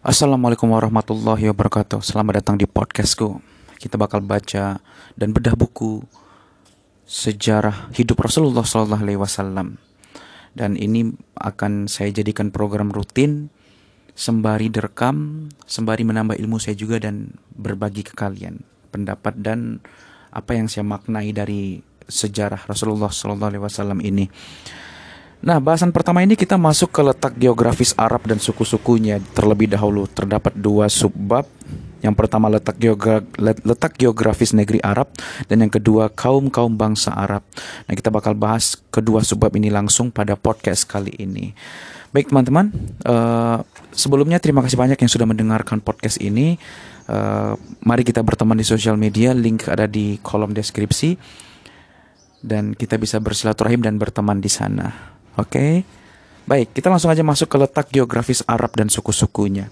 Assalamualaikum warahmatullahi wabarakatuh. Selamat datang di podcastku. Kita bakal baca dan bedah buku sejarah hidup Rasulullah Sallallahu Alaihi Wasallam. Dan ini akan saya jadikan program rutin sembari direkam, sembari menambah ilmu saya juga dan berbagi ke kalian pendapat dan apa yang saya maknai dari sejarah Rasulullah Sallallahu Alaihi Wasallam ini. Nah, bahasan pertama ini kita masuk ke letak geografis Arab dan suku-sukunya terlebih dahulu. Terdapat dua subbab. Yang pertama letak, geogra letak geografis negeri Arab dan yang kedua kaum-kaum bangsa Arab. Nah, kita bakal bahas kedua subbab ini langsung pada podcast kali ini. Baik teman-teman, uh, sebelumnya terima kasih banyak yang sudah mendengarkan podcast ini. Uh, mari kita berteman di sosial media, link ada di kolom deskripsi dan kita bisa bersilaturahim dan berteman di sana. Oke. Baik, kita langsung aja masuk ke letak geografis Arab dan suku-sukunya.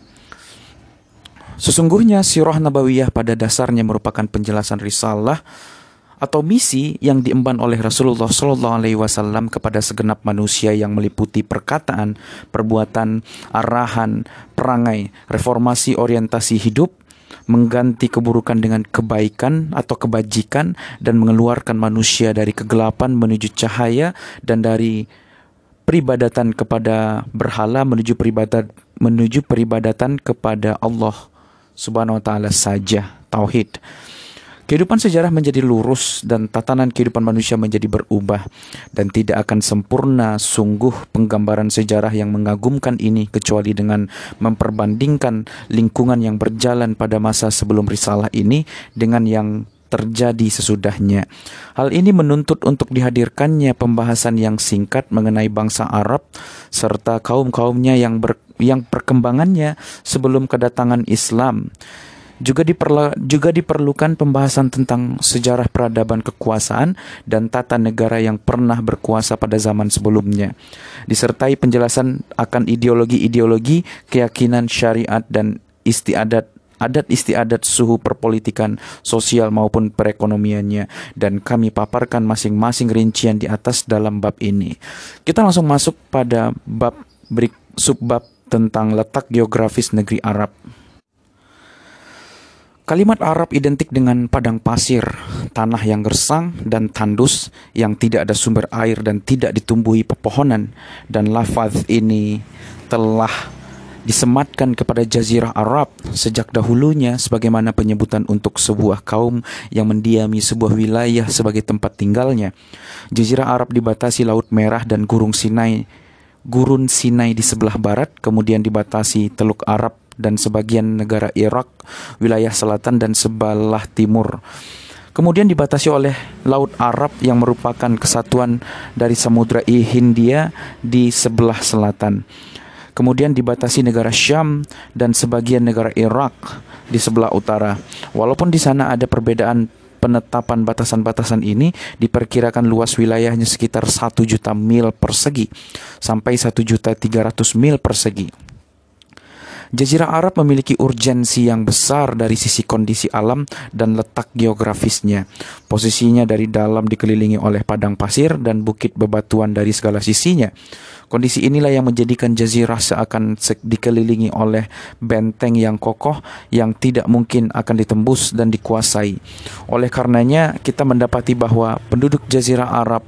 Sesungguhnya sirah nabawiyah pada dasarnya merupakan penjelasan risalah atau misi yang diemban oleh Rasulullah Shallallahu Alaihi Wasallam kepada segenap manusia yang meliputi perkataan, perbuatan, arahan, perangai, reformasi orientasi hidup, mengganti keburukan dengan kebaikan atau kebajikan dan mengeluarkan manusia dari kegelapan menuju cahaya dan dari peribadatan kepada berhala menuju peribadat menuju peribadatan kepada Allah Subhanahu wa taala saja tauhid. Kehidupan sejarah menjadi lurus dan tatanan kehidupan manusia menjadi berubah dan tidak akan sempurna sungguh penggambaran sejarah yang mengagumkan ini kecuali dengan memperbandingkan lingkungan yang berjalan pada masa sebelum risalah ini dengan yang terjadi sesudahnya. Hal ini menuntut untuk dihadirkannya pembahasan yang singkat mengenai bangsa Arab serta kaum-kaumnya yang ber, yang perkembangannya sebelum kedatangan Islam. Juga, diperla, juga diperlukan pembahasan tentang sejarah peradaban kekuasaan dan tata negara yang pernah berkuasa pada zaman sebelumnya, disertai penjelasan akan ideologi-ideologi, keyakinan syariat dan istiadat adat istiadat suhu perpolitikan, sosial maupun perekonomiannya dan kami paparkan masing-masing rincian di atas dalam bab ini. Kita langsung masuk pada bab berik subbab tentang letak geografis negeri Arab. Kalimat Arab identik dengan padang pasir, tanah yang gersang dan tandus yang tidak ada sumber air dan tidak ditumbuhi pepohonan dan lafaz ini telah disematkan kepada jazirah Arab sejak dahulunya sebagaimana penyebutan untuk sebuah kaum yang mendiami sebuah wilayah sebagai tempat tinggalnya. Jazirah Arab dibatasi Laut Merah dan Gurun Sinai. Gurun Sinai di sebelah barat, kemudian dibatasi Teluk Arab dan sebagian negara Irak, wilayah selatan dan sebelah timur. Kemudian dibatasi oleh Laut Arab yang merupakan kesatuan dari Samudra Hindia di sebelah selatan kemudian dibatasi negara Syam dan sebagian negara Irak di sebelah utara. Walaupun di sana ada perbedaan penetapan batasan-batasan ini diperkirakan luas wilayahnya sekitar 1 juta mil persegi sampai 1 juta 300 mil persegi. Jazirah Arab memiliki urgensi yang besar dari sisi kondisi alam dan letak geografisnya. Posisinya dari dalam dikelilingi oleh padang pasir dan bukit bebatuan dari segala sisinya. Kondisi inilah yang menjadikan jazirah seakan dikelilingi oleh benteng yang kokoh yang tidak mungkin akan ditembus dan dikuasai. Oleh karenanya, kita mendapati bahwa penduduk jazirah Arab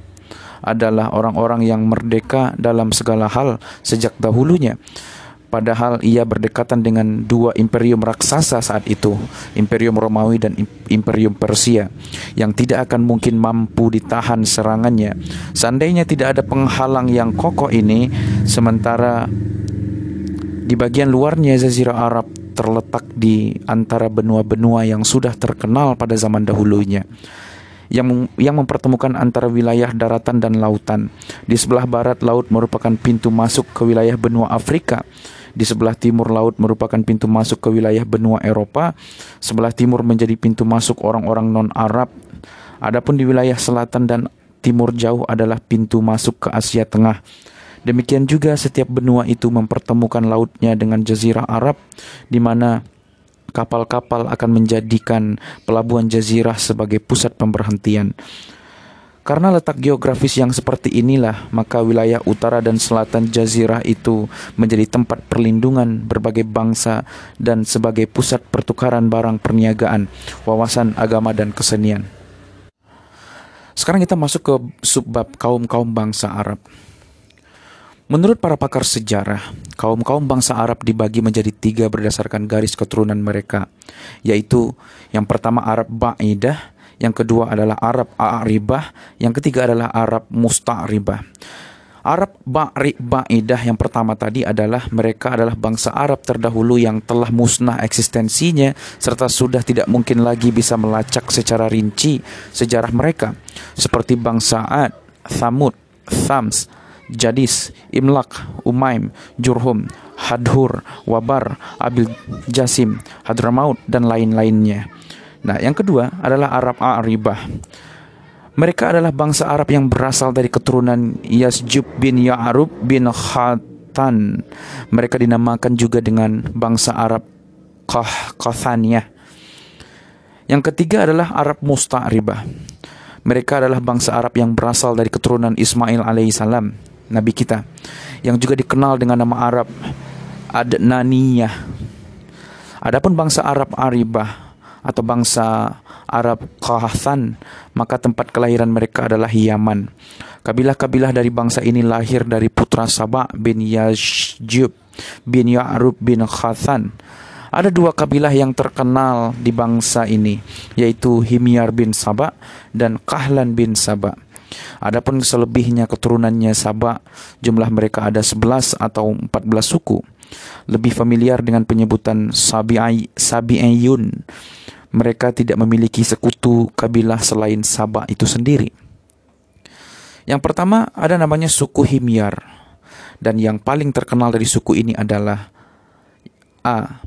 adalah orang-orang yang merdeka dalam segala hal sejak dahulunya padahal ia berdekatan dengan dua imperium raksasa saat itu, Imperium Romawi dan Imperium Persia, yang tidak akan mungkin mampu ditahan serangannya. Seandainya tidak ada penghalang yang kokoh ini, sementara di bagian luarnya Jazirah Arab terletak di antara benua-benua yang sudah terkenal pada zaman dahulunya yang yang mempertemukan antara wilayah daratan dan lautan. Di sebelah barat laut merupakan pintu masuk ke wilayah benua Afrika di sebelah timur laut merupakan pintu masuk ke wilayah benua Eropa, sebelah timur menjadi pintu masuk orang-orang non-Arab. Adapun di wilayah selatan dan timur jauh adalah pintu masuk ke Asia Tengah. Demikian juga setiap benua itu mempertemukan lautnya dengan jazirah Arab di mana kapal-kapal akan menjadikan pelabuhan jazirah sebagai pusat pemberhentian. Karena letak geografis yang seperti inilah, maka wilayah utara dan selatan jazirah itu menjadi tempat perlindungan berbagai bangsa dan sebagai pusat pertukaran barang perniagaan, wawasan agama dan kesenian. Sekarang kita masuk ke subbab kaum-kaum bangsa Arab. Menurut para pakar sejarah, kaum-kaum bangsa Arab dibagi menjadi tiga berdasarkan garis keturunan mereka, yaitu yang pertama Arab Ba'idah, yang kedua adalah Arab A'ribah, yang ketiga adalah Arab Musta'ribah. Arab Ba'ri Ba'idah yang pertama tadi adalah mereka adalah bangsa Arab terdahulu yang telah musnah eksistensinya serta sudah tidak mungkin lagi bisa melacak secara rinci sejarah mereka seperti bangsa Ad, Thamud, Thams, Jadis, Imlak, Umaim, Jurhum, Hadhur, Wabar, Abil Jasim, Hadramaut, dan lain-lainnya. Nah, yang kedua adalah Arab A'ribah. Mereka adalah bangsa Arab yang berasal dari keturunan Yasjub bin Ya'rub bin Khatan. Mereka dinamakan juga dengan bangsa Arab Qah Qathaniyah. Yang ketiga adalah Arab Musta'ribah. Mereka adalah bangsa Arab yang berasal dari keturunan Ismail alaihissalam, nabi kita, yang juga dikenal dengan nama Arab Adnaniyah. Adapun bangsa Arab Aribah atau bangsa Arab Qahathan, maka tempat kelahiran mereka adalah Yaman. Kabilah-kabilah dari bangsa ini lahir dari putra Sabah bin Yajjub bin Ya'rub bin Khathan. Ada dua kabilah yang terkenal di bangsa ini, yaitu Himyar bin Sabah dan Kahlan bin Sabah. Adapun selebihnya keturunannya Sabah, jumlah mereka ada 11 atau 14 suku. Lebih familiar dengan penyebutan Sabi'ayun. Sabi mereka tidak memiliki sekutu kabilah selain Sabah itu sendiri. Yang pertama ada namanya suku Himyar dan yang paling terkenal dari suku ini adalah A.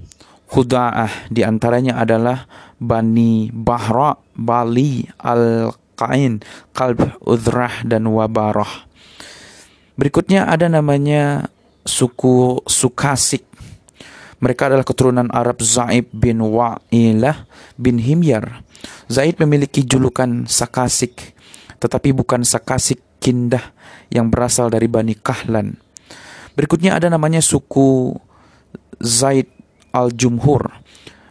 Huda'ah di antaranya adalah Bani Bahra, Bali, Al-Qain, Kalb, Udrah, dan Wabarah. Berikutnya ada namanya suku Sukasik mereka adalah keturunan Arab Zaid bin Wa'ilah bin Himyar. Zaid memiliki julukan Sakasik, tetapi bukan Sakasik Kindah yang berasal dari Bani Kahlan. Berikutnya ada namanya suku Zaid al-Jumhur.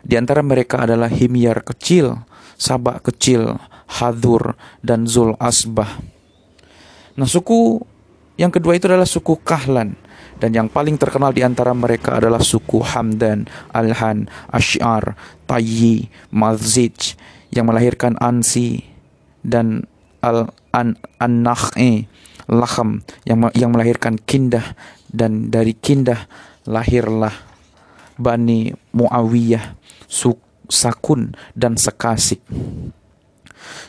Di antara mereka adalah Himyar kecil, Sabak kecil, Hadur, dan Zul Asbah. Nah, suku yang kedua itu adalah suku Kahlan dan yang paling terkenal di antara mereka adalah suku Hamdan, Alhan, Ash'ar, Tayyi, Mazij yang melahirkan Ansi dan Al An An-Nakh'i, yang yang melahirkan Kindah dan dari Kindah lahirlah Bani Muawiyah, Sakun dan Sekasik.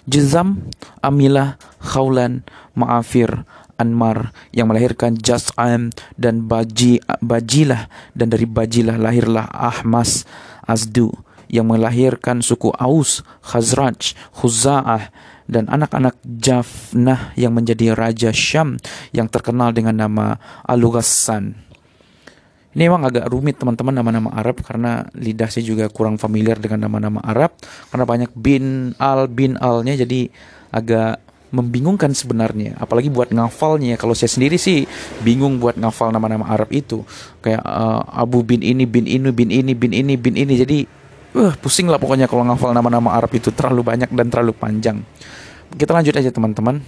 Jizam, Amilah, Khawlan, Ma'afir, Anmar yang melahirkan Jas'am dan Baji, Bajilah dan dari Bajilah lahirlah Ahmas Azdu yang melahirkan suku Aus, Khazraj, Khuza'ah dan anak-anak Jafnah yang menjadi Raja Syam yang terkenal dengan nama Alughassan. Ini memang agak rumit teman-teman nama-nama Arab karena lidah saya juga kurang familiar dengan nama-nama Arab karena banyak bin al bin alnya jadi agak membingungkan sebenarnya. Apalagi buat ngafalnya. Kalau saya sendiri sih bingung buat ngafal nama-nama Arab itu. Kayak uh, Abu bin ini bin ini bin ini bin ini bin ini. Jadi uh, pusing lah pokoknya kalau ngafal nama-nama Arab itu. Terlalu banyak dan terlalu panjang. Kita lanjut aja teman-teman.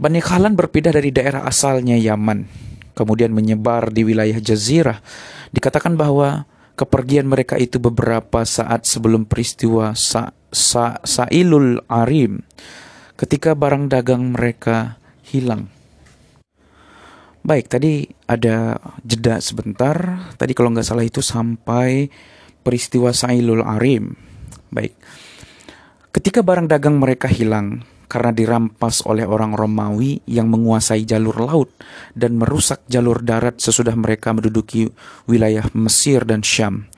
Bani Khalan berpindah dari daerah asalnya Yaman. Kemudian menyebar di wilayah Jazirah. Dikatakan bahwa kepergian mereka itu beberapa saat sebelum peristiwa Sa Sa Sailul Arim ketika barang dagang mereka hilang. Baik, tadi ada jeda sebentar. Tadi kalau nggak salah itu sampai peristiwa Sailul Arim. Baik. Ketika barang dagang mereka hilang karena dirampas oleh orang Romawi yang menguasai jalur laut dan merusak jalur darat sesudah mereka menduduki wilayah Mesir dan Syam.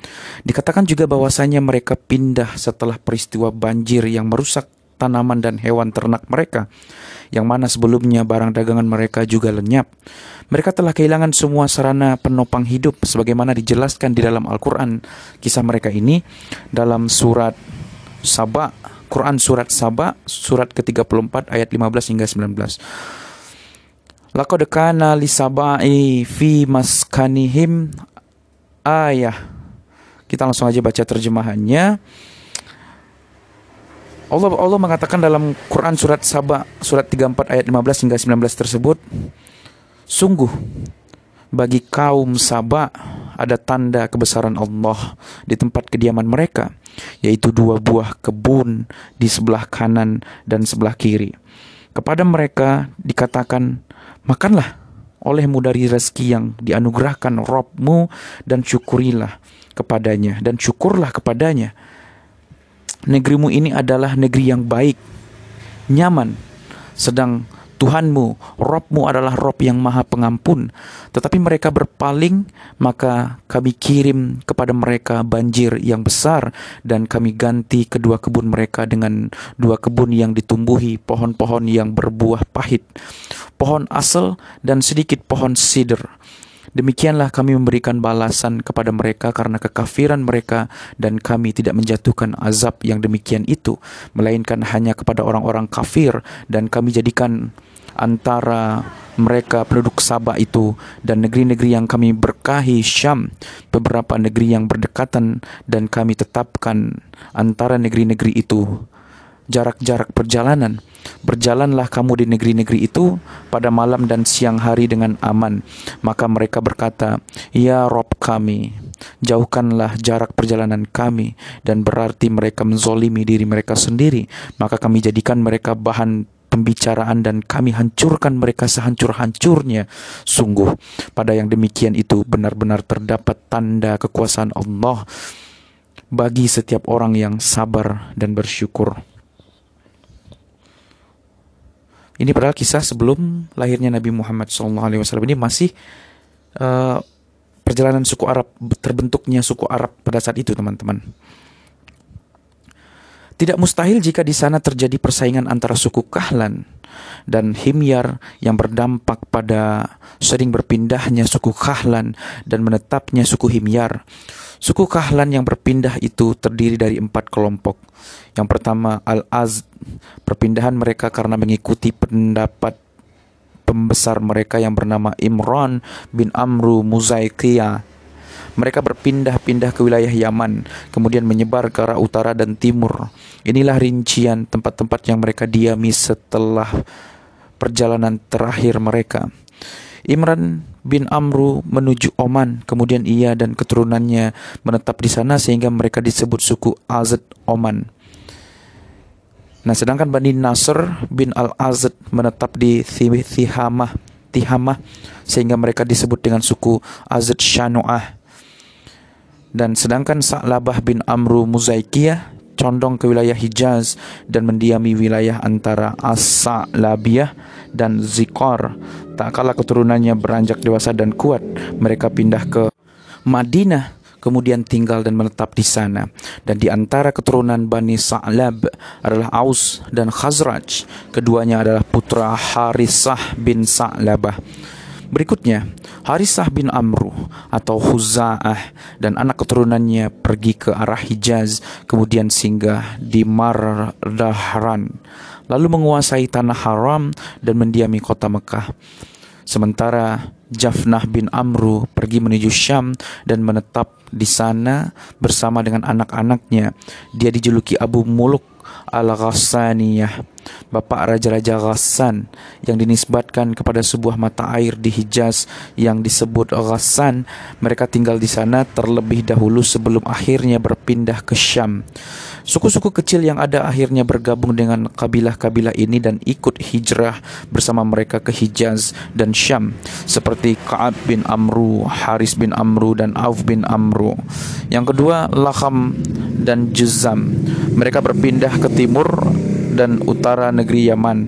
Dikatakan juga bahwasanya mereka pindah setelah peristiwa banjir yang merusak tanaman dan hewan ternak mereka, yang mana sebelumnya barang dagangan mereka juga lenyap. Mereka telah kehilangan semua sarana penopang hidup sebagaimana dijelaskan di dalam Al-Quran. Kisah mereka ini dalam surat Sabah Quran surat Saba surat ke-34 ayat 15 hingga 19. Laqad kana li sabai fi maskanihim ayah. Kita langsung aja baca terjemahannya. Allah Allah mengatakan dalam Quran surat Saba surat 34 ayat 15 hingga 19 tersebut, sungguh bagi kaum Saba ada tanda kebesaran Allah di tempat kediaman mereka, yaitu dua buah kebun di sebelah kanan dan sebelah kiri. Kepada mereka dikatakan, makanlah olehmu dari rezeki yang dianugerahkan Robmu dan syukurilah kepadanya dan syukurlah kepadanya negerimu ini adalah negeri yang baik, nyaman, sedang Tuhanmu, Robmu adalah Rob yang maha pengampun. Tetapi mereka berpaling, maka kami kirim kepada mereka banjir yang besar dan kami ganti kedua kebun mereka dengan dua kebun yang ditumbuhi pohon-pohon yang berbuah pahit, pohon asel dan sedikit pohon sider Demikianlah kami memberikan balasan kepada mereka karena kekafiran mereka dan kami tidak menjatuhkan azab yang demikian itu melainkan hanya kepada orang-orang kafir dan kami jadikan antara mereka penduduk Sabah itu dan negeri-negeri yang kami berkahi Syam beberapa negeri yang berdekatan dan kami tetapkan antara negeri-negeri itu jarak-jarak perjalanan Berjalanlah kamu di negeri-negeri itu pada malam dan siang hari dengan aman. Maka mereka berkata, Ya Rob kami, jauhkanlah jarak perjalanan kami. Dan berarti mereka menzolimi diri mereka sendiri. Maka kami jadikan mereka bahan pembicaraan dan kami hancurkan mereka sehancur-hancurnya. Sungguh, pada yang demikian itu benar-benar terdapat tanda kekuasaan Allah bagi setiap orang yang sabar dan bersyukur. Ini padahal kisah sebelum lahirnya Nabi Muhammad SAW ini masih uh, perjalanan suku Arab terbentuknya suku Arab pada saat itu teman-teman. Tidak mustahil jika di sana terjadi persaingan antara suku Kahlan dan Himyar yang berdampak pada sering berpindahnya suku Kahlan dan menetapnya suku Himyar. Suku Kahlan yang berpindah itu terdiri dari empat kelompok. Yang pertama Al-Az, perpindahan mereka karena mengikuti pendapat pembesar mereka yang bernama Imran bin Amru Muzaikiyah. Mereka berpindah-pindah ke wilayah Yaman, kemudian menyebar ke arah utara dan timur. Inilah rincian tempat-tempat yang mereka diami setelah perjalanan terakhir mereka. Imran bin Amru menuju Oman, kemudian ia dan keturunannya menetap di sana sehingga mereka disebut suku Azad Oman. Nah, sedangkan Bani Nasr bin Al-Azad menetap di Tihamah, Tihamah sehingga mereka disebut dengan suku Azad Shanu'ah. Dan sedangkan Sa'labah bin Amru Muzaikiyah condong ke wilayah Hijaz dan mendiami wilayah antara As-Sa'labiyah dan Zikor. Tak kala keturunannya beranjak dewasa dan kuat, mereka pindah ke Madinah kemudian tinggal dan menetap di sana. Dan di antara keturunan Bani Sa'lab adalah Aus dan Khazraj. Keduanya adalah putra Harisah bin Sa'labah. Berikutnya, Harisah bin Amru atau Huza'ah dan anak keturunannya pergi ke arah Hijaz, kemudian singgah di Mardahran, lalu menguasai tanah haram dan mendiami kota Mekah. Sementara Jafnah bin Amru pergi menuju Syam dan menetap di sana bersama dengan anak-anaknya. Dia dijuluki Abu Muluk al-Ghassaniyah bapak raja-raja Ghassan yang dinisbatkan kepada sebuah mata air di Hijaz yang disebut Ghassan. Mereka tinggal di sana terlebih dahulu sebelum akhirnya berpindah ke Syam. Suku-suku kecil yang ada akhirnya bergabung dengan kabilah-kabilah ini dan ikut hijrah bersama mereka ke Hijaz dan Syam seperti Ka'ab bin Amru, Haris bin Amru dan Auf bin Amru. Yang kedua, Lakham dan Juzam. Mereka berpindah ke timur dan utara negeri Yaman.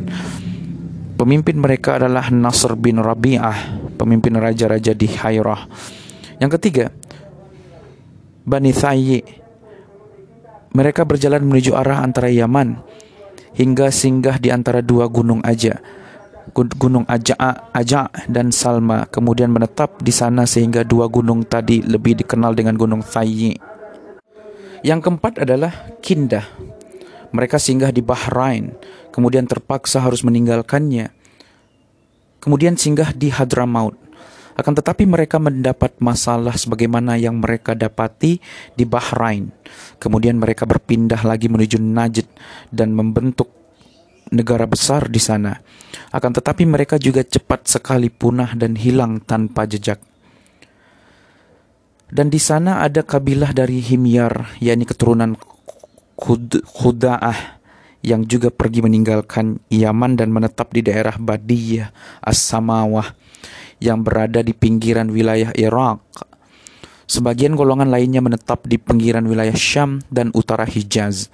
Pemimpin mereka adalah Nasr bin Rabi'ah, pemimpin raja-raja di Hairah. Yang ketiga, Bani Thayyi. Mereka berjalan menuju arah antara Yaman hingga singgah di antara dua gunung Aja. Gunung Aja, Aja dan Salma kemudian menetap di sana sehingga dua gunung tadi lebih dikenal dengan Gunung Thayyi. Yang keempat adalah Kindah Mereka singgah di Bahrain, kemudian terpaksa harus meninggalkannya. Kemudian singgah di Hadramaut. Akan tetapi mereka mendapat masalah sebagaimana yang mereka dapati di Bahrain. Kemudian mereka berpindah lagi menuju Najd dan membentuk negara besar di sana. Akan tetapi mereka juga cepat sekali punah dan hilang tanpa jejak. Dan di sana ada kabilah dari Himyar, yakni keturunan Khuda'ah yang juga pergi meninggalkan Yaman dan menetap di daerah Badiyah As-Samawah yang berada di pinggiran wilayah Irak. Sebagian golongan lainnya menetap di pinggiran wilayah Syam dan utara Hijaz.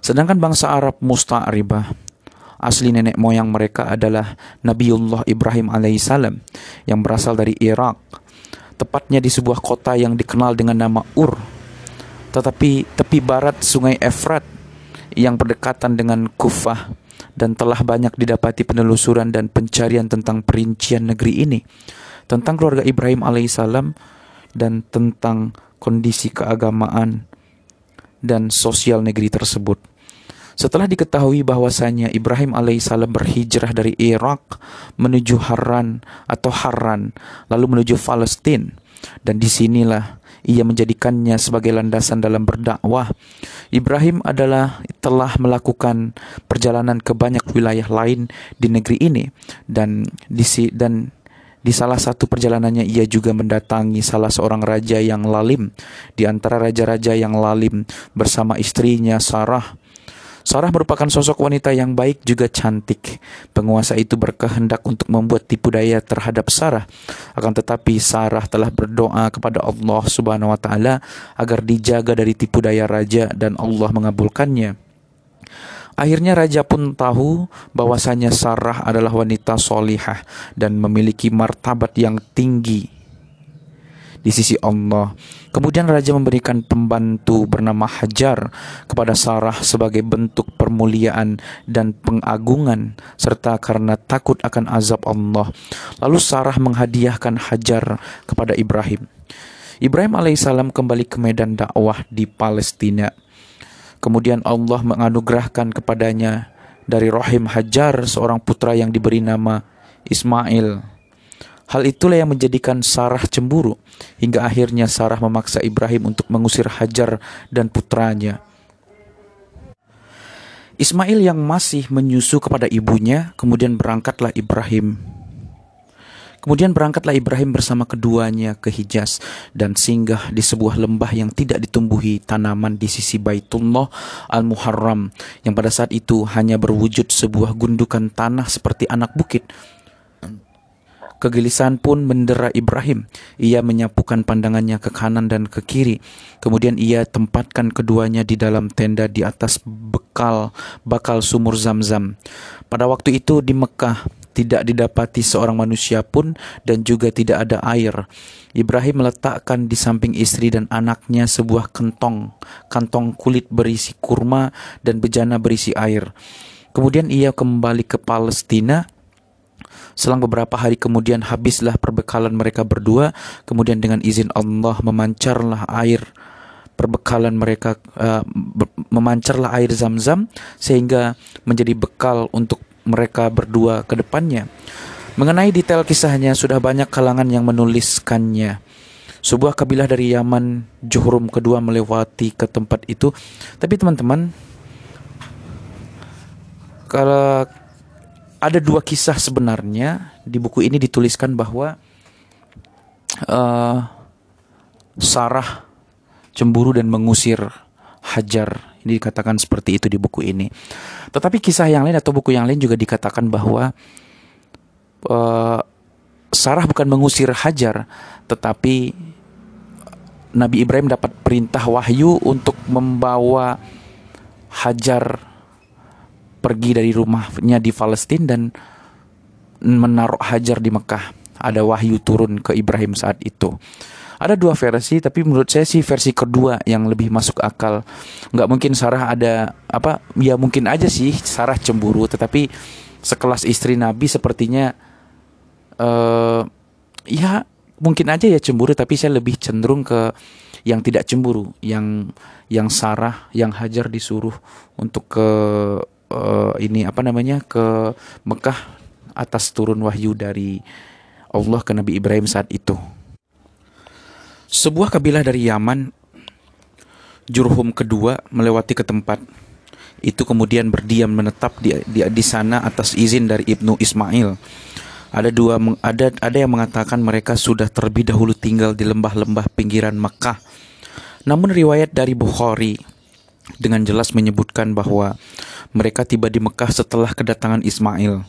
Sedangkan bangsa Arab Musta'ribah asli nenek moyang mereka adalah Nabiullah Ibrahim alaihissalam yang berasal dari Irak, tepatnya di sebuah kota yang dikenal dengan nama Ur, tetapi tepi barat sungai Efrat yang berdekatan dengan Kufah dan telah banyak didapati penelusuran dan pencarian tentang perincian negeri ini, tentang keluarga Ibrahim alaihissalam dan tentang kondisi keagamaan dan sosial negeri tersebut. Setelah diketahui bahwasanya Ibrahim alaihissalam berhijrah dari Irak menuju Haran atau Haran, lalu menuju Palestina, dan di sinilah ia menjadikannya sebagai landasan dalam berdakwah. Ibrahim adalah telah melakukan perjalanan ke banyak wilayah lain di negeri ini dan di dan di salah satu perjalanannya ia juga mendatangi salah seorang raja yang lalim di antara raja-raja yang lalim bersama istrinya Sarah Sarah merupakan sosok wanita yang baik juga cantik. Penguasa itu berkehendak untuk membuat tipu daya terhadap Sarah. Akan tetapi Sarah telah berdoa kepada Allah Subhanahu wa taala agar dijaga dari tipu daya raja dan Allah mengabulkannya. Akhirnya raja pun tahu bahwasanya Sarah adalah wanita solihah dan memiliki martabat yang tinggi di sisi Allah. Kemudian raja memberikan pembantu bernama Hajar kepada Sarah sebagai bentuk permuliaan dan pengagungan serta karena takut akan azab Allah. Lalu Sarah menghadiahkan Hajar kepada Ibrahim. Ibrahim alaihissalam kembali ke medan dakwah di Palestina. Kemudian Allah menganugerahkan kepadanya dari rahim Hajar seorang putra yang diberi nama Ismail. Hal itulah yang menjadikan Sarah cemburu hingga akhirnya Sarah memaksa Ibrahim untuk mengusir Hajar dan putranya. Ismail yang masih menyusu kepada ibunya, kemudian berangkatlah Ibrahim. Kemudian berangkatlah Ibrahim bersama keduanya ke Hijaz dan singgah di sebuah lembah yang tidak ditumbuhi tanaman di sisi Baitullah Al-Muharram yang pada saat itu hanya berwujud sebuah gundukan tanah seperti anak bukit Kegelisahan pun mendera Ibrahim. Ia menyapukan pandangannya ke kanan dan ke kiri. Kemudian ia tempatkan keduanya di dalam tenda di atas bekal bakal sumur zam-zam. Pada waktu itu di Mekah tidak didapati seorang manusia pun dan juga tidak ada air. Ibrahim meletakkan di samping istri dan anaknya sebuah kantong, kantong kulit berisi kurma dan bejana berisi air. Kemudian ia kembali ke Palestina Selang beberapa hari kemudian habislah perbekalan mereka berdua, kemudian dengan izin Allah memancarlah air perbekalan mereka uh, memancarlah air zam-zam sehingga menjadi bekal untuk mereka berdua ke depannya. Mengenai detail kisahnya sudah banyak kalangan yang menuliskannya. Sebuah kabilah dari Yaman Juhrum kedua melewati ke tempat itu. Tapi teman-teman kalau ada dua kisah sebenarnya di buku ini dituliskan bahwa uh, Sarah cemburu dan mengusir Hajar. Ini dikatakan seperti itu di buku ini. Tetapi kisah yang lain atau buku yang lain juga dikatakan bahwa uh, Sarah bukan mengusir Hajar, tetapi Nabi Ibrahim dapat perintah wahyu untuk membawa Hajar pergi dari rumahnya di Palestina dan menaruh Hajar di Mekah. Ada wahyu turun ke Ibrahim saat itu. Ada dua versi, tapi menurut saya sih versi kedua yang lebih masuk akal. Nggak mungkin Sarah ada apa? Ya mungkin aja sih Sarah cemburu, tetapi sekelas istri Nabi sepertinya uh, ya mungkin aja ya cemburu tapi saya lebih cenderung ke yang tidak cemburu, yang yang Sarah, yang Hajar disuruh untuk ke uh, ini apa namanya ke Mekah atas turun wahyu dari Allah ke Nabi Ibrahim saat itu. Sebuah kabilah dari Yaman, Jurhum kedua melewati ke tempat itu kemudian berdiam menetap di, di, di sana atas izin dari Ibnu Ismail. Ada dua ada ada yang mengatakan mereka sudah terlebih dahulu tinggal di lembah-lembah pinggiran Mekah namun riwayat dari Bukhari dengan jelas menyebutkan bahwa mereka tiba di Mekah setelah kedatangan Ismail.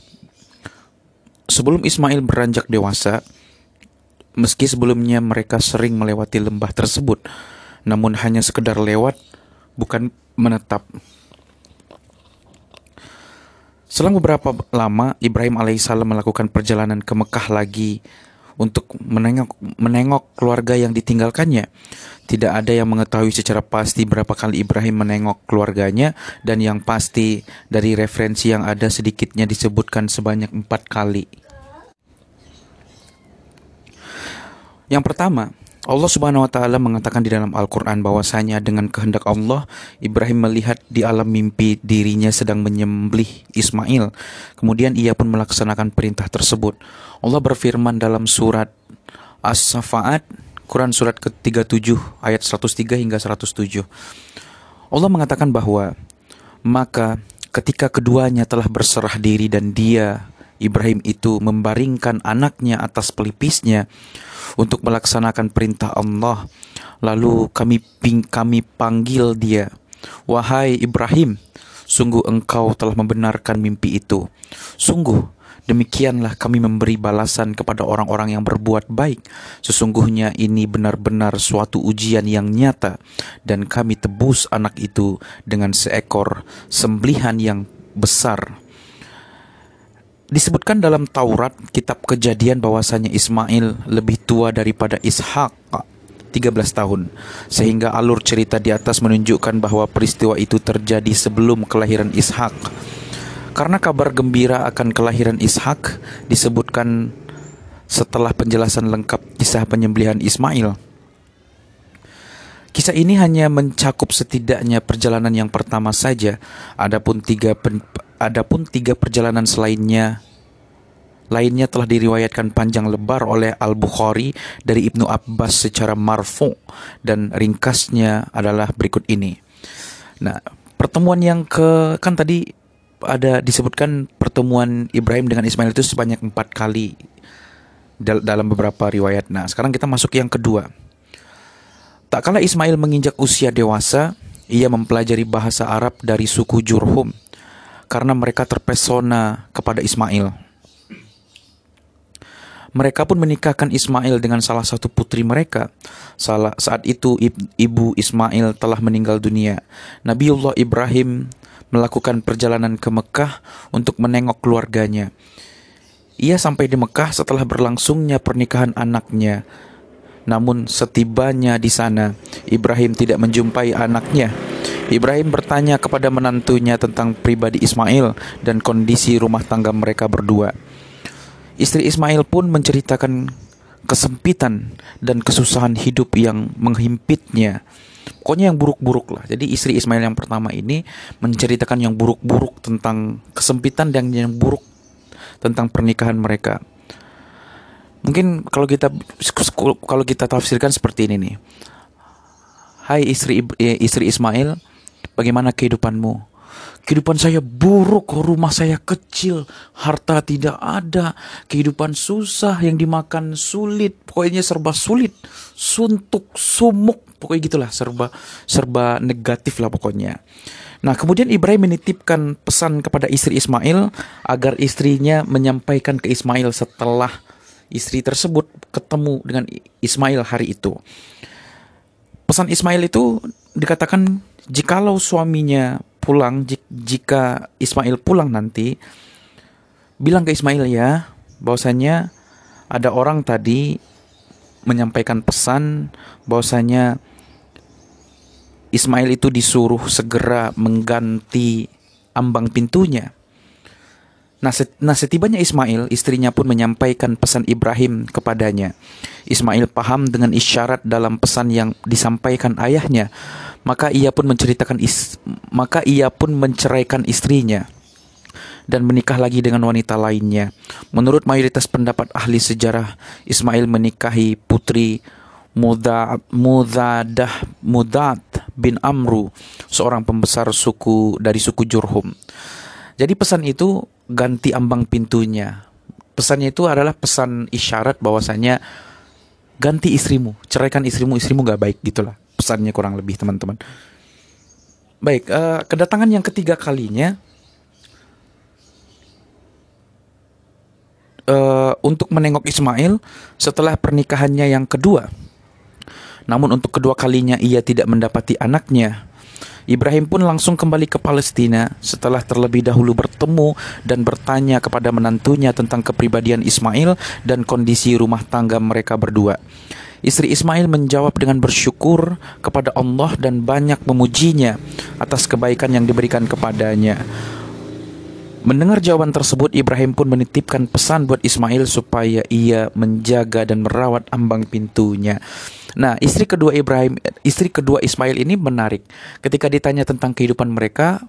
Sebelum Ismail beranjak dewasa, meski sebelumnya mereka sering melewati lembah tersebut, namun hanya sekedar lewat, bukan menetap. Selang beberapa lama, Ibrahim alaihissalam melakukan perjalanan ke Mekah lagi untuk menengok menengok keluarga yang ditinggalkannya. Tidak ada yang mengetahui secara pasti berapa kali Ibrahim menengok keluarganya dan yang pasti dari referensi yang ada sedikitnya disebutkan sebanyak empat kali. Yang pertama, Allah Subhanahu wa taala mengatakan di dalam Al-Qur'an bahwasanya dengan kehendak Allah Ibrahim melihat di alam mimpi dirinya sedang menyembelih Ismail. Kemudian ia pun melaksanakan perintah tersebut. Allah berfirman dalam surat As-Safaat Quran surat ke-37 ayat 103 hingga 107. Allah mengatakan bahwa maka ketika keduanya telah berserah diri dan dia Ibrahim itu membaringkan anaknya atas pelipisnya untuk melaksanakan perintah Allah. Lalu kami ping, kami panggil dia, "Wahai Ibrahim, sungguh engkau telah membenarkan mimpi itu. Sungguh demikianlah kami memberi balasan kepada orang-orang yang berbuat baik. Sesungguhnya ini benar-benar suatu ujian yang nyata dan kami tebus anak itu dengan seekor sembelihan yang besar." Disebutkan dalam Taurat, kitab kejadian bahwasanya Ismail lebih tua daripada Ishak 13 tahun. Sehingga alur cerita di atas menunjukkan bahwa peristiwa itu terjadi sebelum kelahiran Ishak. Karena kabar gembira akan kelahiran Ishak disebutkan setelah penjelasan lengkap kisah penyembelihan Ismail. Kisah ini hanya mencakup setidaknya perjalanan yang pertama saja. Adapun tiga adapun tiga perjalanan selainnya lainnya telah diriwayatkan panjang lebar oleh Al-Bukhari dari Ibnu Abbas secara marfu dan ringkasnya adalah berikut ini. Nah, pertemuan yang ke kan tadi ada disebutkan pertemuan Ibrahim dengan Ismail itu sebanyak empat kali dalam beberapa riwayat. Nah, sekarang kita masuk yang kedua. Tak kala Ismail menginjak usia dewasa, ia mempelajari bahasa Arab dari suku Jurhum karena mereka terpesona kepada Ismail. Mereka pun menikahkan Ismail dengan salah satu putri mereka. Salah, saat itu ibu Ismail telah meninggal dunia. Nabiullah Ibrahim melakukan perjalanan ke Mekah untuk menengok keluarganya. Ia sampai di Mekah setelah berlangsungnya pernikahan anaknya namun setibanya di sana, Ibrahim tidak menjumpai anaknya. Ibrahim bertanya kepada menantunya tentang pribadi Ismail dan kondisi rumah tangga mereka berdua. Istri Ismail pun menceritakan kesempitan dan kesusahan hidup yang menghimpitnya. Pokoknya yang buruk-buruk lah. Jadi istri Ismail yang pertama ini menceritakan yang buruk-buruk tentang kesempitan dan yang buruk tentang pernikahan mereka. Mungkin kalau kita kalau kita tafsirkan seperti ini nih. Hai istri eh, istri Ismail, bagaimana kehidupanmu? Kehidupan saya buruk, rumah saya kecil, harta tidak ada, kehidupan susah, yang dimakan sulit, pokoknya serba sulit, suntuk, sumuk, pokoknya gitulah serba serba negatif lah pokoknya. Nah, kemudian Ibrahim menitipkan pesan kepada istri Ismail agar istrinya menyampaikan ke Ismail setelah istri tersebut ketemu dengan Ismail hari itu. Pesan Ismail itu dikatakan jikalau suaminya pulang, jika Ismail pulang nanti, bilang ke Ismail ya, bahwasanya ada orang tadi menyampaikan pesan bahwasanya Ismail itu disuruh segera mengganti ambang pintunya. Nah, nah setibanya Ismail, istrinya pun menyampaikan pesan Ibrahim kepadanya. Ismail paham dengan isyarat dalam pesan yang disampaikan ayahnya, maka ia pun menceritakan is, maka ia pun menceraikan istrinya dan menikah lagi dengan wanita lainnya. Menurut mayoritas pendapat ahli sejarah, Ismail menikahi putri Mudadah Mudad bin Amru, seorang pembesar suku dari suku Jurhum. Jadi pesan itu ganti ambang pintunya. Pesannya itu adalah pesan isyarat bahwasanya ganti istrimu, ceraikan istrimu, istrimu gak baik gitulah. Pesannya kurang lebih teman-teman. Baik, uh, kedatangan yang ketiga kalinya uh, untuk menengok Ismail setelah pernikahannya yang kedua. Namun untuk kedua kalinya ia tidak mendapati anaknya Ibrahim pun langsung kembali ke Palestina setelah terlebih dahulu bertemu dan bertanya kepada menantunya tentang kepribadian Ismail dan kondisi rumah tangga mereka berdua. Istri Ismail menjawab dengan bersyukur kepada Allah dan banyak memujinya atas kebaikan yang diberikan kepadanya. Mendengar jawaban tersebut, Ibrahim pun menitipkan pesan buat Ismail supaya ia menjaga dan merawat ambang pintunya. Nah, istri kedua Ibrahim, istri kedua Ismail ini menarik. Ketika ditanya tentang kehidupan mereka,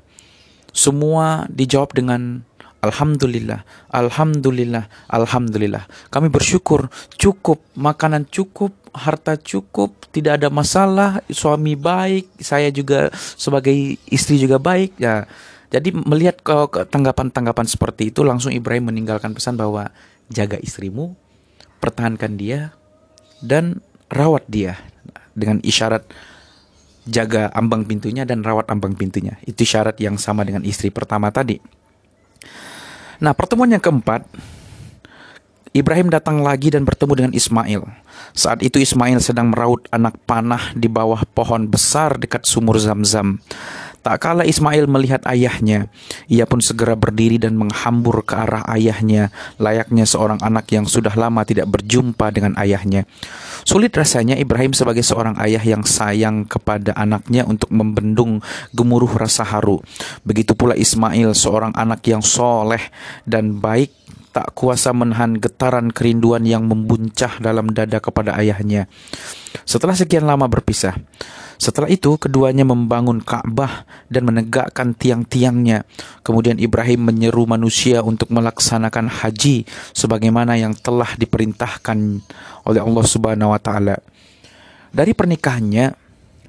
semua dijawab dengan Alhamdulillah, Alhamdulillah, Alhamdulillah. Kami bersyukur, cukup, makanan cukup, harta cukup, tidak ada masalah, suami baik, saya juga sebagai istri juga baik. Ya, jadi melihat ke tanggapan-tanggapan seperti itu, langsung Ibrahim meninggalkan pesan bahwa jaga istrimu, pertahankan dia, dan rawat dia dengan isyarat jaga ambang pintunya dan rawat ambang pintunya. Itu syarat yang sama dengan istri pertama tadi. Nah, pertemuan yang keempat, Ibrahim datang lagi dan bertemu dengan Ismail. Saat itu Ismail sedang meraut anak panah di bawah pohon besar dekat sumur Zam-Zam. Tak kala Ismail melihat ayahnya, ia pun segera berdiri dan menghambur ke arah ayahnya, layaknya seorang anak yang sudah lama tidak berjumpa dengan ayahnya. Sulit rasanya Ibrahim sebagai seorang ayah yang sayang kepada anaknya untuk membendung gemuruh rasa haru. Begitu pula Ismail, seorang anak yang soleh dan baik tak kuasa menahan getaran kerinduan yang membuncah dalam dada kepada ayahnya. Setelah sekian lama berpisah, setelah itu keduanya membangun Ka'bah dan menegakkan tiang-tiangnya. Kemudian Ibrahim menyeru manusia untuk melaksanakan haji sebagaimana yang telah diperintahkan oleh Allah Subhanahu wa taala. Dari pernikahannya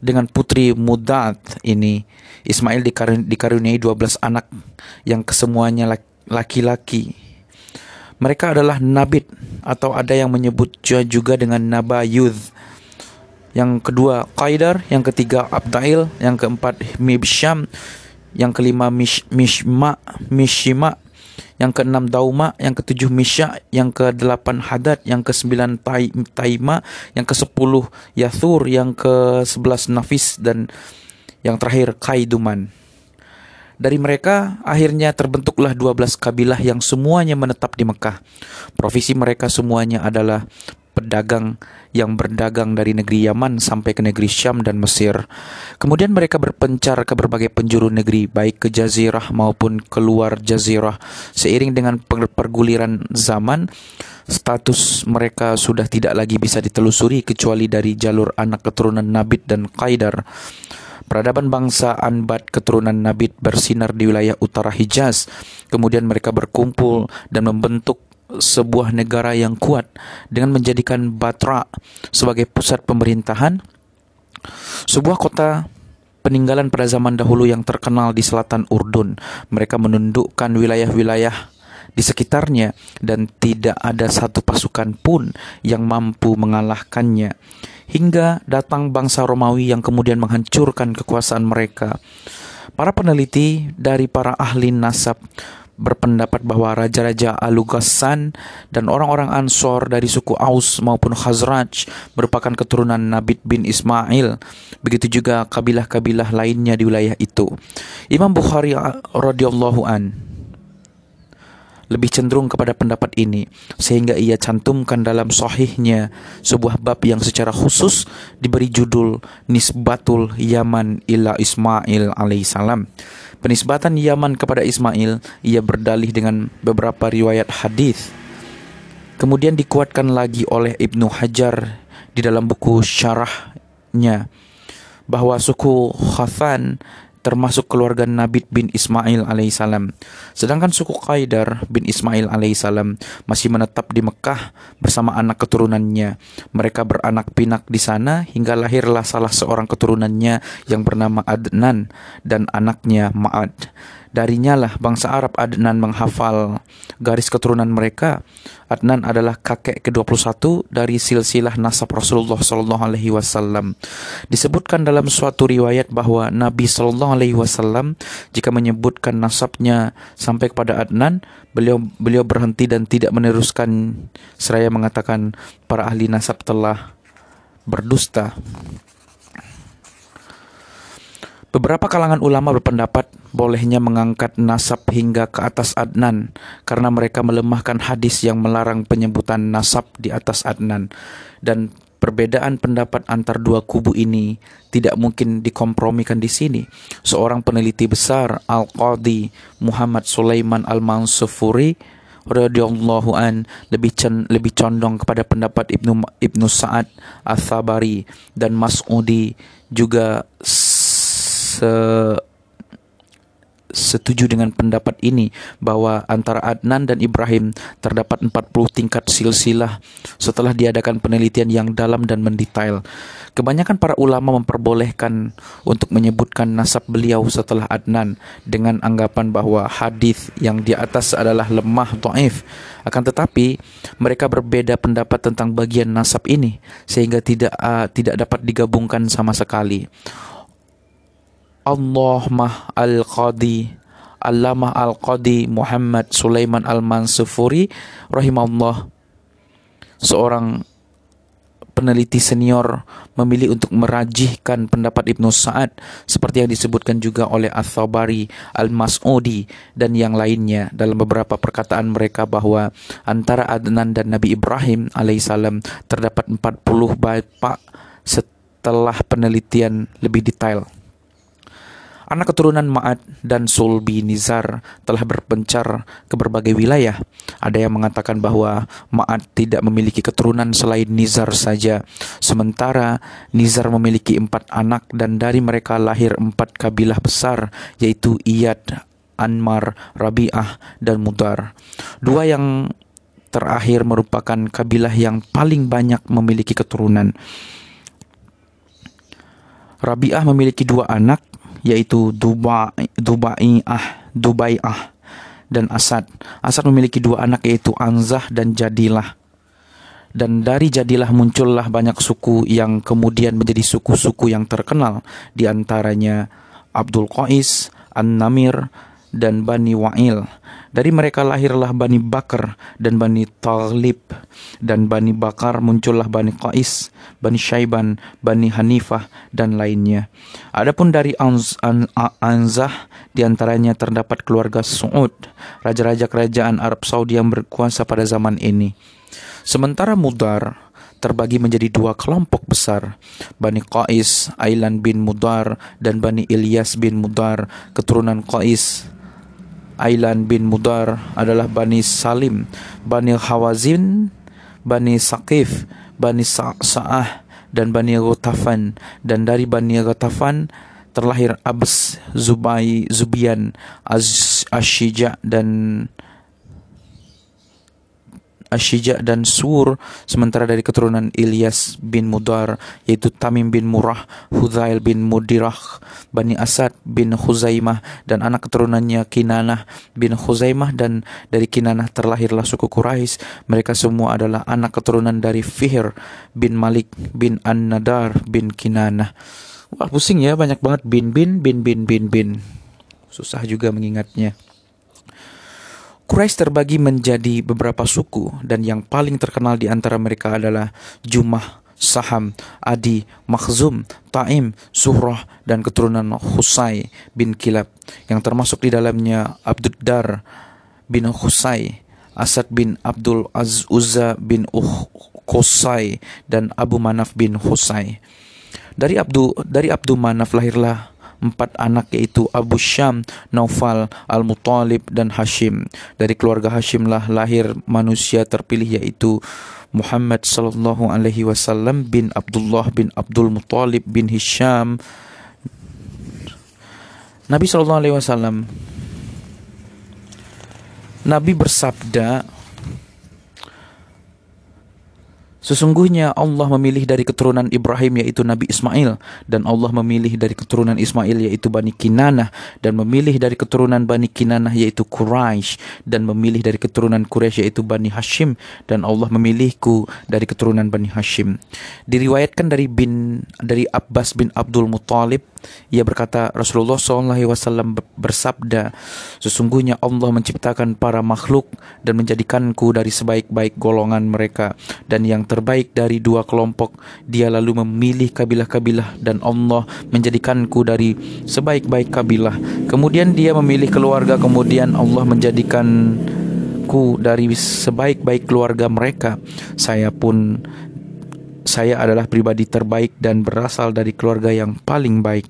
dengan putri Mudad ini, Ismail dikaruniai 12 anak yang kesemuanya laki-laki. Mereka adalah Nabit atau ada yang menyebut juga dengan Nabayuth yang kedua Qaidar, yang ketiga Abdail, yang keempat Mibsham, yang kelima Mish, Mishma, Mishima, yang keenam Dauma, yang ketujuh Misha, yang kedelapan Hadad, yang kesembilan Taima, yang kesepuluh Yathur, yang ke sebelas Nafis. Dan yang terakhir Kaiduman. Dari mereka akhirnya terbentuklah 12 kabilah yang semuanya menetap di Mekah. Profesi mereka semuanya adalah pedagang yang berdagang dari negeri Yaman sampai ke negeri Syam dan Mesir. Kemudian mereka berpencar ke berbagai penjuru negeri, baik ke jazirah maupun keluar jazirah. Seiring dengan perguliran zaman, status mereka sudah tidak lagi bisa ditelusuri kecuali dari jalur anak keturunan Nabit dan Qaidar. Peradaban bangsa Anbat keturunan Nabit bersinar di wilayah utara Hijaz. Kemudian mereka berkumpul dan membentuk sebuah negara yang kuat dengan menjadikan Batra sebagai pusat pemerintahan, sebuah kota peninggalan pada zaman dahulu yang terkenal di selatan Urdun. Mereka menundukkan wilayah-wilayah di sekitarnya dan tidak ada satu pasukan pun yang mampu mengalahkannya. Hingga datang bangsa Romawi yang kemudian menghancurkan kekuasaan mereka. Para peneliti dari para ahli nasab berpendapat bahwa raja-raja Alugasan dan orang-orang Ansor dari suku Aus maupun Khazraj merupakan keturunan Nabit bin Ismail. Begitu juga kabilah-kabilah lainnya di wilayah itu. Imam Bukhari radhiyallahu an lebih cenderung kepada pendapat ini sehingga ia cantumkan dalam sahihnya sebuah bab yang secara khusus diberi judul Nisbatul Yaman ila Ismail alaihissalam. Penisbatan Yaman kepada Ismail ia berdalih dengan beberapa riwayat hadis. Kemudian dikuatkan lagi oleh Ibnu Hajar di dalam buku syarahnya bahwa suku Khathan termasuk keluarga Nabi bin Ismail alaihissalam. Sedangkan suku Qaidar bin Ismail alaihissalam masih menetap di Mekah bersama anak keturunannya. Mereka beranak pinak di sana hingga lahirlah salah seorang keturunannya yang bernama Adnan dan anaknya Ma'ad. Darinya lah bangsa Arab Adnan menghafal garis keturunan mereka. Adnan adalah kakek ke-21 dari silsilah nasab Rasulullah sallallahu alaihi wasallam. Disebutkan dalam suatu riwayat bahwa Nabi sallallahu alaihi wasallam jika menyebutkan nasabnya sampai kepada Adnan, beliau beliau berhenti dan tidak meneruskan seraya mengatakan para ahli nasab telah berdusta. Beberapa kalangan ulama berpendapat bolehnya mengangkat nasab hingga ke atas Adnan karena mereka melemahkan hadis yang melarang penyebutan nasab di atas Adnan dan perbedaan pendapat antar dua kubu ini tidak mungkin dikompromikan di sini. Seorang peneliti besar Al-Qadi Muhammad Sulaiman Al-Mansufuri radhiyallahu an lebih cen, lebih condong kepada pendapat Ibnu Ibnu Sa'ad Al-Thabari dan Mas'udi juga se setuju dengan pendapat ini bahwa antara Adnan dan Ibrahim terdapat 40 tingkat silsilah setelah diadakan penelitian yang dalam dan mendetail. Kebanyakan para ulama memperbolehkan untuk menyebutkan nasab beliau setelah Adnan dengan anggapan bahwa hadis yang di atas adalah lemah dhaif. Akan tetapi mereka berbeda pendapat tentang bagian nasab ini sehingga tidak uh, tidak dapat digabungkan sama sekali. Allahmah Al-Qadi Allamah Al-Qadi Muhammad Sulaiman Al-Mansufuri rahimahullah seorang peneliti senior memilih untuk merajihkan pendapat Ibnu Sa'ad seperti yang disebutkan juga oleh Al-Thabari, Al-Mas'udi dan yang lainnya dalam beberapa perkataan mereka bahwa antara Adnan dan Nabi Ibrahim alaihissalam terdapat 40 bapak setelah penelitian lebih detail. Anak keturunan Ma'ad dan Sulbi Nizar telah berpencar ke berbagai wilayah. Ada yang mengatakan bahwa Ma'ad tidak memiliki keturunan selain Nizar saja. Sementara Nizar memiliki empat anak dan dari mereka lahir empat kabilah besar yaitu Iyad, Anmar, Rabi'ah, dan Mudar. Dua yang terakhir merupakan kabilah yang paling banyak memiliki keturunan. Rabi'ah memiliki dua anak yaitu Dubai Dubai'ah Dubai'ah dan Asad. Asad memiliki dua anak yaitu Anzah dan Jadilah. Dan dari Jadilah muncullah banyak suku yang kemudian menjadi suku-suku yang terkenal di antaranya Abdul Qais, An-Namir, dan Bani Wa'il. Dari mereka lahirlah Bani Bakar dan Bani Talib dan Bani Bakar muncullah Bani Qais, Bani Syaiban, Bani Hanifah dan lainnya. Adapun dari Anz, An, Anzah di antaranya terdapat keluarga Su'ud, raja-raja kerajaan Arab Saudi yang berkuasa pada zaman ini. Sementara Mudar terbagi menjadi dua kelompok besar, Bani Qais, Ailan bin Mudar dan Bani Ilyas bin Mudar, keturunan Qais Ailan bin Mudar adalah Bani Salim, Bani Hawazin, Bani Saqif, Bani Sa'ah, dan Bani Ghatafan. Dan dari Bani Ghatafan terlahir Abs, Zubai, Zubian, Az Ashija dan Asyija dan Sur sementara dari keturunan Ilyas bin Mudar yaitu Tamim bin Murrah, Hudzail bin Mudirah, Bani Asad bin Khuzaimah dan anak keturunannya Kinanah bin Khuzaimah dan dari Kinanah terlahirlah suku Quraisy. Mereka semua adalah anak keturunan dari Fihr bin Malik bin An-Nadar bin Kinanah. Wah pusing ya banyak banget bin bin bin bin bin bin. Susah juga mengingatnya. Quraisy terbagi menjadi beberapa suku dan yang paling terkenal di antara mereka adalah Jumah, Saham, Adi, Makhzum, Taim, Zuhrah, dan keturunan Husay bin Kilab yang termasuk di dalamnya Abduddar bin Husay Asad bin Abdul Az Uzza bin uh dan Abu Manaf bin Husay. Dari Abdu dari Abdul Manaf lahirlah empat anak yaitu Abu Syam, Naufal, Al-Muttalib dan Hashim. Dari keluarga Hashim lah lahir manusia terpilih yaitu Muhammad sallallahu alaihi wasallam bin Abdullah bin Abdul Muttalib bin Hisham. Nabi sallallahu alaihi wasallam Nabi bersabda, Sesungguhnya Allah memilih dari keturunan Ibrahim yaitu Nabi Ismail. Dan Allah memilih dari keturunan Ismail yaitu Bani Kinanah. Dan memilih dari keturunan Bani Kinanah yaitu Quraisy dan memilih dari keturunan Quraisy yaitu Bani Hashim. Dan Allah memilihku dari keturunan Bani Hashim. Diriwayatkan dari bin dari Abbas bin Abdul Muthalib ia berkata Rasulullah SAW bersabda Sesungguhnya Allah menciptakan para makhluk dan menjadikanku dari sebaik-baik golongan mereka. Dan yang terbaik dari dua kelompok dia lalu memilih kabilah-kabilah dan Allah menjadikanku dari sebaik-baik kabilah. Kemudian dia memilih keluarga kemudian Allah menjadikanku dari sebaik-baik keluarga mereka. Saya pun saya adalah pribadi terbaik dan berasal dari keluarga yang paling baik.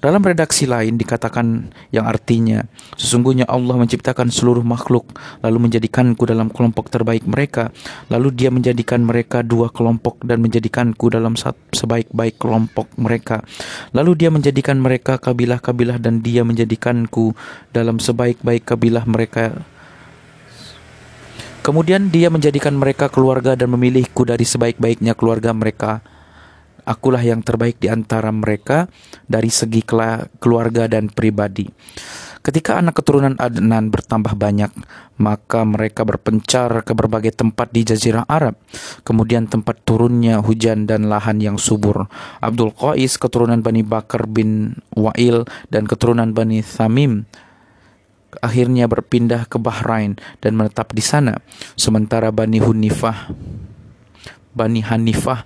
Dalam redaksi lain dikatakan yang artinya, sesungguhnya Allah menciptakan seluruh makhluk, lalu menjadikanku dalam kelompok terbaik mereka, lalu dia menjadikan mereka dua kelompok dan menjadikanku dalam sebaik-baik kelompok mereka. Lalu dia menjadikan mereka kabilah-kabilah dan dia menjadikanku dalam sebaik-baik kabilah mereka Kemudian dia menjadikan mereka keluarga dan memilihku dari sebaik-baiknya keluarga mereka. Akulah yang terbaik di antara mereka dari segi keluarga dan pribadi. Ketika anak keturunan Adnan bertambah banyak, maka mereka berpencar ke berbagai tempat di Jazirah Arab. Kemudian tempat turunnya hujan dan lahan yang subur. Abdul Qais keturunan Bani Bakar bin Wa'il dan keturunan Bani Thamim akhirnya berpindah ke Bahrain dan menetap di sana. Sementara Bani Hunifah, Bani Hanifah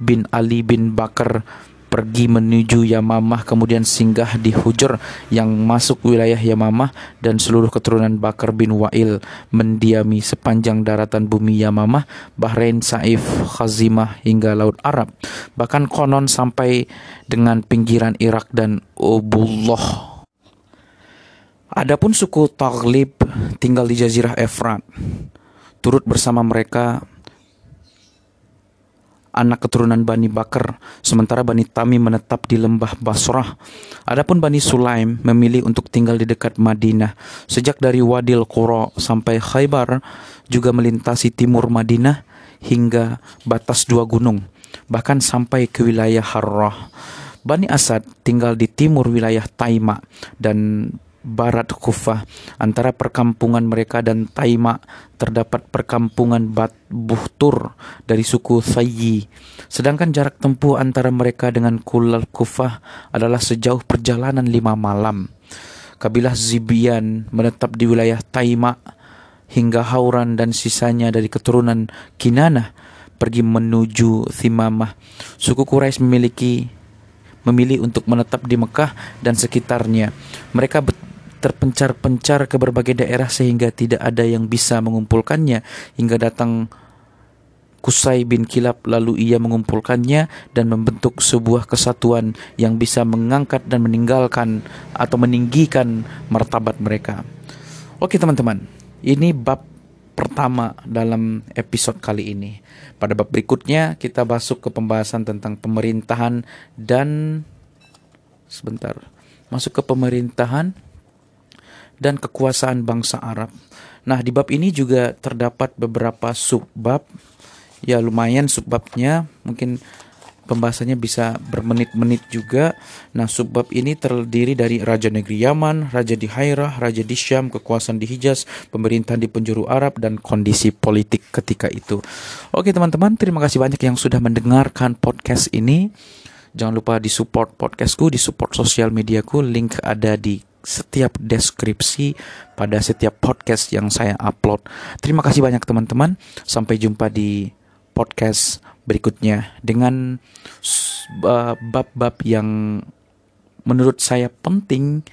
bin Ali bin Bakar pergi menuju Yamamah kemudian singgah di Hujur yang masuk wilayah Yamamah dan seluruh keturunan Bakar bin Wa'il mendiami sepanjang daratan bumi Yamamah, Bahrain, Saif, Khazimah hingga Laut Arab. Bahkan konon sampai dengan pinggiran Irak dan Ubullah Adapun suku Taghlib tinggal di Jazirah Efrat. Turut bersama mereka anak keturunan Bani Bakar, sementara Bani Tamim menetap di lembah Basrah. Adapun Bani Sulaim memilih untuk tinggal di dekat Madinah. Sejak dari Wadil Qura sampai Khaybar, juga melintasi timur Madinah hingga batas dua gunung, bahkan sampai ke wilayah Harrah. Bani Asad tinggal di timur wilayah Taima dan barat Kufah. Antara perkampungan mereka dan Taima terdapat perkampungan Bat Buhtur dari suku Sayyi. Sedangkan jarak tempuh antara mereka dengan Kulal Kufah adalah sejauh perjalanan lima malam. Kabilah Zibian menetap di wilayah Taima hingga Hauran dan sisanya dari keturunan Kinanah pergi menuju Thimamah. Suku Quraisy memiliki memilih untuk menetap di Mekah dan sekitarnya. Mereka terpencar-pencar ke berbagai daerah sehingga tidak ada yang bisa mengumpulkannya hingga datang Kusai bin Kilab lalu ia mengumpulkannya dan membentuk sebuah kesatuan yang bisa mengangkat dan meninggalkan atau meninggikan martabat mereka. Oke teman-teman, ini bab pertama dalam episode kali ini. Pada bab berikutnya kita masuk ke pembahasan tentang pemerintahan dan sebentar. Masuk ke pemerintahan dan kekuasaan bangsa Arab. Nah, di bab ini juga terdapat beberapa subbab. Ya, lumayan subbabnya, mungkin pembahasannya bisa bermenit-menit juga. Nah, subbab ini terdiri dari Raja Negeri Yaman, Raja di Hairah, Raja di Syam, kekuasaan di Hijaz, pemerintahan di penjuru Arab, dan kondisi politik ketika itu. Oke teman-teman, terima kasih banyak yang sudah mendengarkan podcast ini. Jangan lupa di support podcastku, di support sosial mediaku, link ada di setiap deskripsi pada setiap podcast yang saya upload. Terima kasih banyak teman-teman. Sampai jumpa di podcast berikutnya dengan bab-bab yang menurut saya penting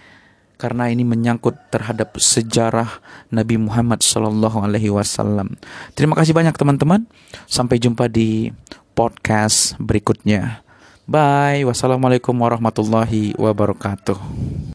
karena ini menyangkut terhadap sejarah Nabi Muhammad Shallallahu Alaihi Wasallam. Terima kasih banyak teman-teman. Sampai jumpa di podcast berikutnya. Bye. Wassalamualaikum warahmatullahi wabarakatuh.